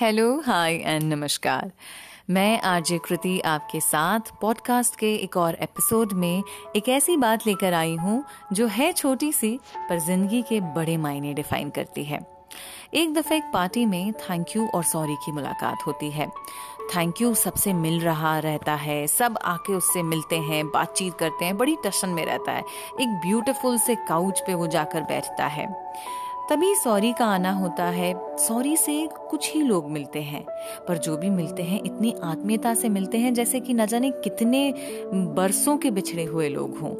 Hello hi and नमस्कार। मैं RJ कृति आपके साथ पॉडकास्ट के एक और एपिसोड में एक ऐसी बात लेकर आई हूँ, जो है छोटी सी, पर ज़िंदगी के बड़े मायने डिफाइन करती है। एक दफे एक पार्टी में थैंक यू और सॉरी की मुलाकात होती है। थैंक यू सबसे मिल रहा रहता है, सब आके उससे मिलते हैं, बातचीत करते हैं, बड़ी टशन में रहता है। एक ब्यूटीफुल से काउच पे वो जाकर बैठता है। तभी सॉरी का आना होता है। सॉरी से कुछ ही लोग मिलते हैं, पर जो भी मिलते हैं, इतनी आत्मीयता से मिलते हैं, जैसे कि न जाने कितने बरसों के बिछड़े हुए लोग हों।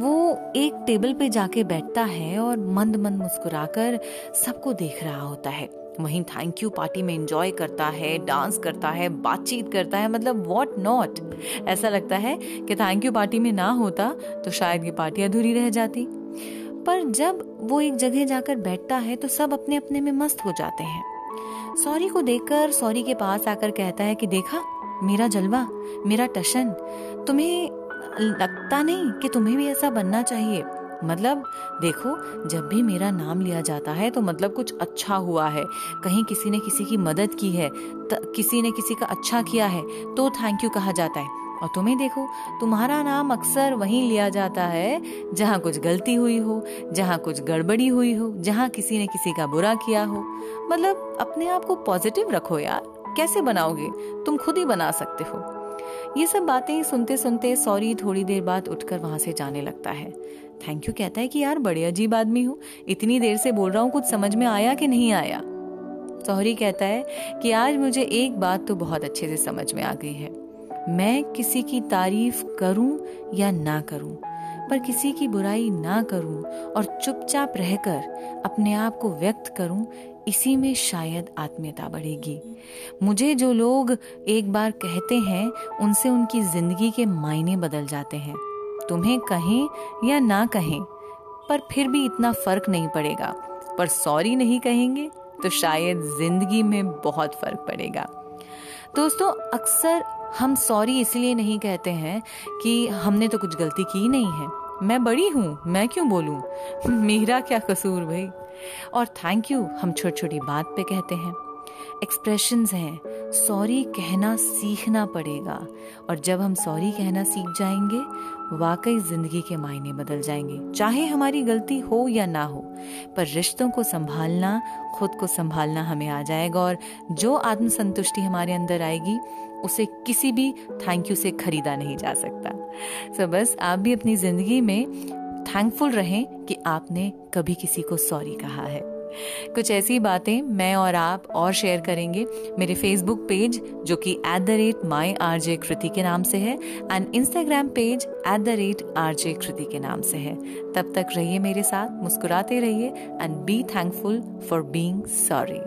वो एक टेबल पे जाके बैठता है और मंद मंद मुस्कुराकर सबको देख रहा होता है। वहीं थैंक यू पार्टी में एंजॉय करता है डांस करता है, बातचीत करता है मतलब व्हाट नॉट ऐसा लगता है कि थैंक यू पार्टी में ना होता तो शायद ये पार्टी अधूरी रह जाती। पर जब वो एक जगह जाकर बैठता है तो सब अपने अपने में मस्त हो जाते हैं। सॉरी को देखकर, सॉरी के पास आकर कहता है कि देखा, मेरा जलवा, मेरा टशन, तुम्हें लगता नहीं कि तुम्हें भी ऐसा बनना चाहिए? मतलब देखो, जब भी मेरा नाम लिया जाता है तो मतलब कुछ अच्छा हुआ है। कहीं किसी ने किसी की मदद की है किसी ने किसी का अच्छा किया है तो थैंक यू कहा जाता है। और तुम्हें देखो, तुम्हारा नाम अक्सर वहीं लिया जाता है, जहाँ कुछ गलती हुई हो, जहाँ कुछ गड़बड़ी हुई हो, जहाँ किसी ने किसी का बुरा किया हो। मतलब अपने आप को पॉजिटिव रखो यार। कैसे बनाओगे? तुम खुद ही बना सकते हो। ये सब बातें सुनते सुनते सॉरी थोड़ी देर बाद उठकर वहाँ से जाने लगता है। थैंक यू कहता है कि यार, बड़े अजीब आदमी हो। इतनी देर से बोल रहा हूँ, कुछ समझ में आया कि नहीं आया? सॉरी कहता है कि आज मुझे एक बात तो बहुत अच्छे से समझ में आ गई है। मैं किसी की तारीफ़ करूँ या ना करूँ, पर किसी की बुराई ना करूँ और चुपचाप रहकर अपने आप को व्यक्त करूँ, इसी में शायद आत्मीयता बढ़ेगी। मुझे जो लोग एक बार कहते हैं, उनसे उनकी ज़िंदगी के मायने बदल जाते हैं। तुम्हें कहें या ना कहें, पर फिर भी इतना फ़र्क नहीं पड़ेगा। पर सॉरी नहीं कहेंगे तो शायद ज़िंदगी में बहुत फ़र्क पड़ेगा। दोस्तों, अक्सर हम सॉरी इसलिए नहीं कहते हैं कि हमने तो कुछ गलती की नहीं है। मैं बड़ी हूँ, मैं क्यों बोलूँ? मेरा क्या कसूर भाई? और थैंक यू हम छोटी छोटी बात पे कहते हैं। एक्सप्रेशंस हैं। सॉरी कहना सीखना पड़ेगा। और जब हम सॉरी कहना सीख जाएँगे, वाकई ज़िंदगी के मायने बदल जाएँगे। चाहे हमारी गलती हो या ना हो, पर रिश्तों को संभालना, खुद को संभालना हमें आ जाएगा। और जो आत्मसंतुष्टि हमारे अंदर आएगी, उसे किसी भी थैंक यू से खरीदा नहीं जा सकता। सो बस आप भी अपनी ज़िंदगी में थैंकफुल रहें कि आपने कभी किसी को सॉरी कहा है। कुछ ऐसी बातें मैं और आप और शेयर करेंगे। मेरे फेसबुक पेज जो कि at the rate my RJ जे कृति के नाम से है and Instagram page at the rate RJ जे कृति के नाम से है। तब तक रहिए मेरे साथ, मुस्कुराते रहिए and be thankful for being sorry